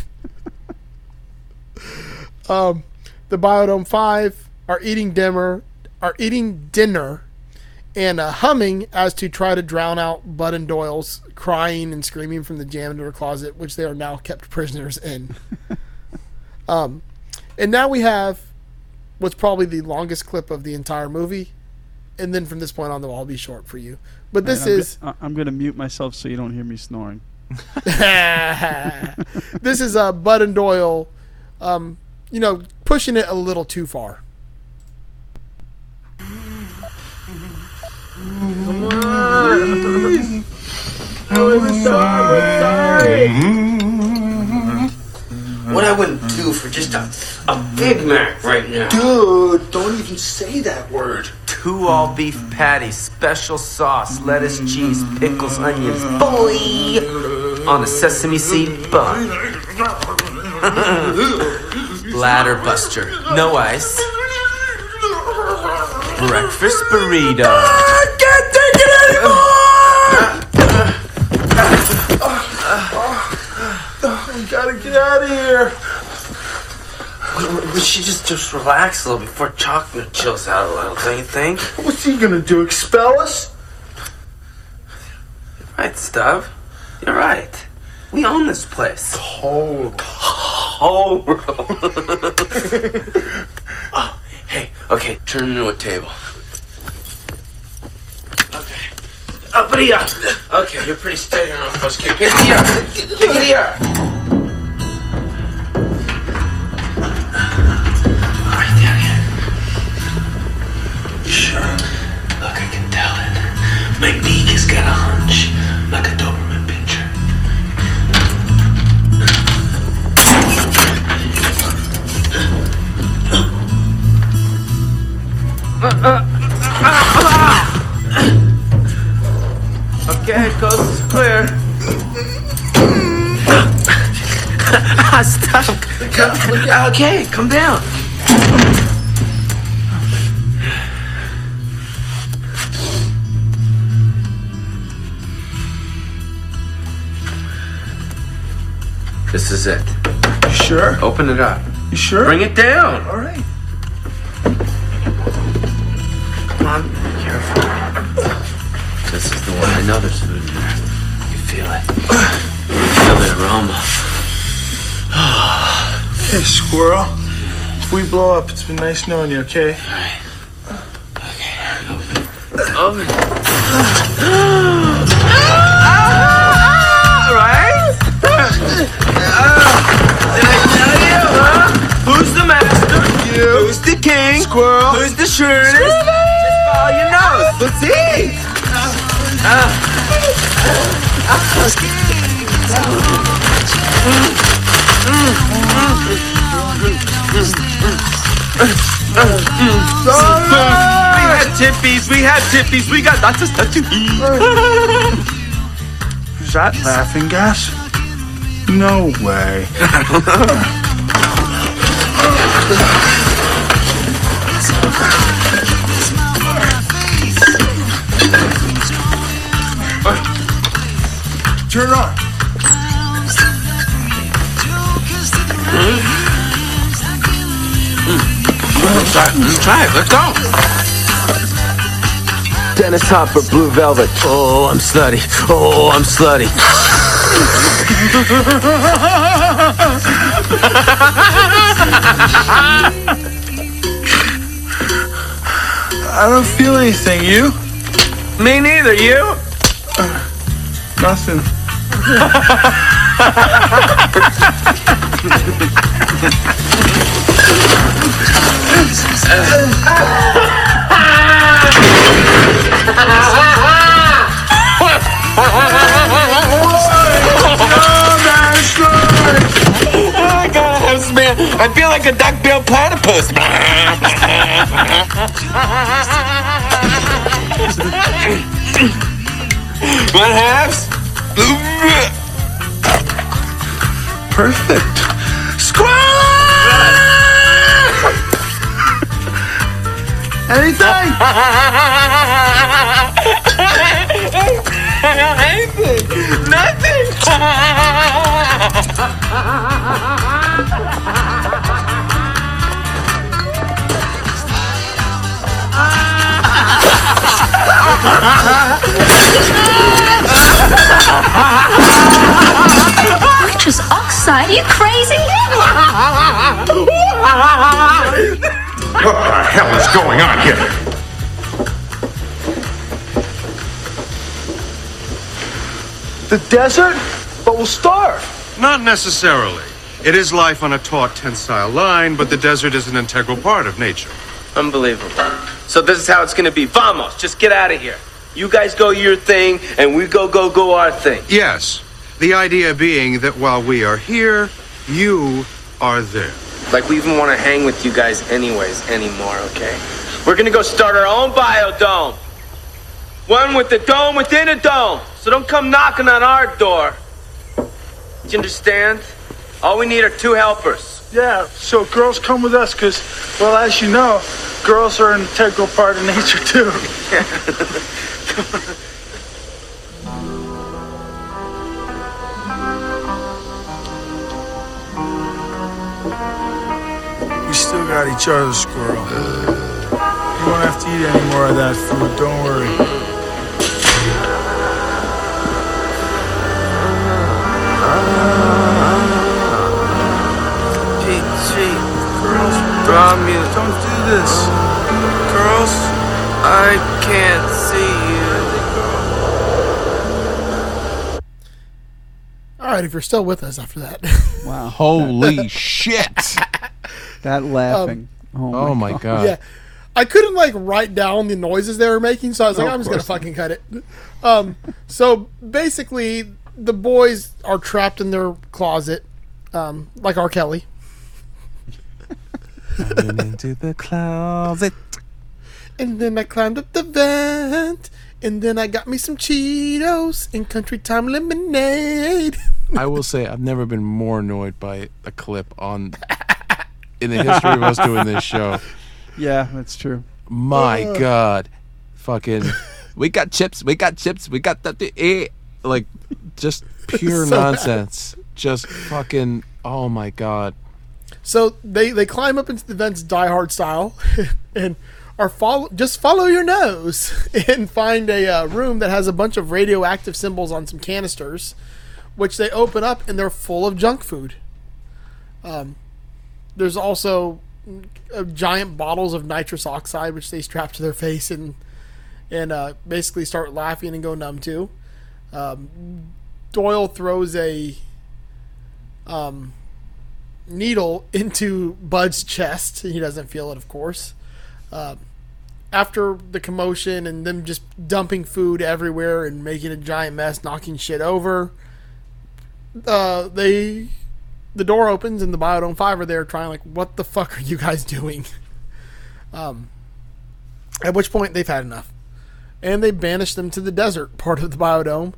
[laughs] um, the Biodome Five are eating dinner, are eating dinner, and uh, humming as to try to drown out Bud and Doyle's crying and screaming from the janitor closet, which they are now kept prisoners in. Um, and now we have what's probably the longest clip of the entire movie, and then from this point on, they'll all be short for you. But this And I'm is. go- I- I'm going to mute myself so you don't hear me snoring. [laughs] this is uh, Bud and Doyle, um, you know, pushing it a little too far. What I wouldn't do for just a, a Big Mac right now. Dude, don't even say that word. Two all beef patties, special sauce, lettuce, cheese, pickles, onions. Boy! on a sesame seed bun. [laughs] Bladder buster, no ice. Breakfast burrito. I can't take it anymore! We gotta get out of here. We, we should just just relax a little before chocolate chills out a little, don't you think? What's he gonna do? Expel us? Right, Stub. You're right. We own this place. Oh, Whole room. oh, hey, okay, turn into a table. Okay. Oh, Up it here. Okay, you're pretty steady on first kick. Pick it here. It here. Okay, coast is clear. Stop. Come- okay, come down. This is it. you sure? Open it up. You sure? Bring it down. All right. Come on. Careful. This is the one. I know there's food in there. You feel it. You feel the aroma. [sighs] Hey, squirrel. If we blow up, it's been nice knowing you, okay? Alright. Okay, open. Open. right? Did I tell you, huh? Who's the master? You. Who's the king? Squirrel. Who's the shrewdest? We had tippies. We had tippies. We got lots of stuff to eat. Is that laughing gas? No way. [laughs] Turn it on. Hmm. Try it. Let's go. Dennis Hopper, Blue Velvet. Oh, I'm slutty. Oh, I'm slutty. I don't feel anything. You? Me neither. You? Nothing. I feel like a duck-billed platypus. What halves? Perfect. Squirrel! Anything? Nothing. [laughs] Nitrous oxide? Are you crazy? What the hell is going on here? The desert? But we'll starve. Not necessarily. It is life on a taut, tensile line, but the desert is an integral part of nature. Unbelievable. So this is how it's gonna be. Vamos, just get out of here. You guys go your thing, and we go go go our thing. Yes, the idea being that while we are here, you are there. Like we even want to hang with you guys anyways anymore, okay? We're gonna go start our own biodome. One with a dome within a dome. So don't come knocking on our door. Do you understand? All we need are two helpers. Yeah, so girls come with us because, well, as you know, girls are an integral part of nature too. [laughs] still got each other, squirrel. You won't have to eat any more of that food, don't worry. Pete, Pete, girls, draw me. Don't do this. Girls, I can't see you. All right, if you're still with us after that. Wow. Holy [laughs] shit! That laughing. Oh my god. yeah. I couldn't like write down the noises they were making, so I was like, No, I'm just gonna course fucking cut it. Um, so basically, the boys are trapped in their closet, um, like R. Kelly. Coming into the closet. And then I climbed up the vent, and then I got me some Cheetos and Country Time lemonade. I will say I've never been more annoyed by a clip on in the history of us doing this show. [laughs] Yeah, that's true. My God, fucking, we got chips, we got chips, we got the eh. like just pure [laughs] So bad. nonsense. Just fucking. Oh my God. So they they climb up into the vents Die Hard style, [laughs] and are follow just follow your nose and find a uh, room that has a bunch of radioactive symbols on some canisters, which they open up and they're full of junk food. Um, there's also uh, giant bottles of nitrous oxide which they strap to their face and and uh, basically start laughing and go numb to. Um, Doyle throws a um, needle into Bud's chest. He doesn't feel it, of course. Um, after the commotion and them just dumping food everywhere and making a giant mess, knocking shit over, uh, they the door opens and the Biodome Five are there trying like, what the fuck are you guys doing? [laughs] Um, at which point they've had enough, and they banish them to the desert [laughs] part of the Biodome,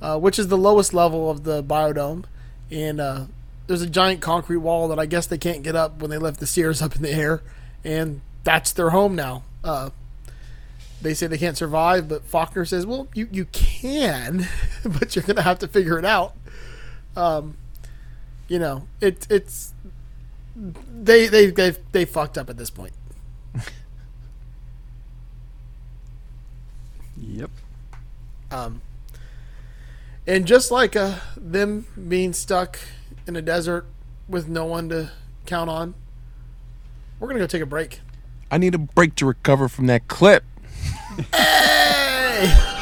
uh, which is the lowest level of the Biodome, and uh, there's a giant concrete wall that I guess they can't get up when they left the Sears up in the air, and that's their home now. Uh, they say they can't survive, but Faulkner says, "Well, you you can, [laughs] but you're gonna have to figure it out." Um, you know, it it's they they they they fucked up at this point. Yep. Um, and just like uh, them being stuck in a desert with no one to count on, we're gonna go take a break. I need a break to recover from that clip. Hey! [laughs]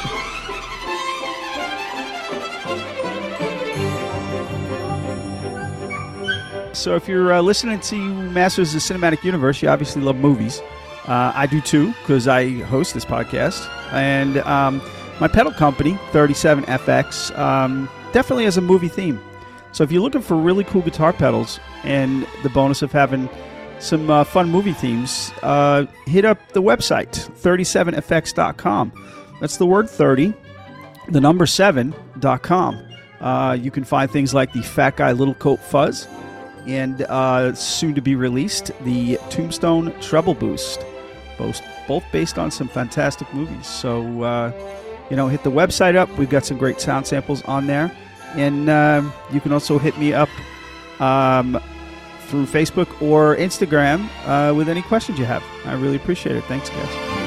So if you're uh, listening to Masters of the Cinematic Universe, you obviously love movies. Uh, I do too, because I host this podcast. And um, my pedal company, 37FX, um, definitely has a movie theme. So if you're looking for really cool guitar pedals and the bonus of having some uh, fun movie themes, uh, hit up the website, 37fx.com. That's the word 30, the number 7.com. Uh, you can find things like the Fat Guy Little Coat Fuzz, and uh, soon to be released, the Tombstone Treble Boost, both, both based on some fantastic movies. So, uh, you know, hit the website up. We've got some great sound samples on there. And um, you can also hit me up um, through Facebook or Instagram uh, with any questions you have. I really appreciate it. Thanks, guys.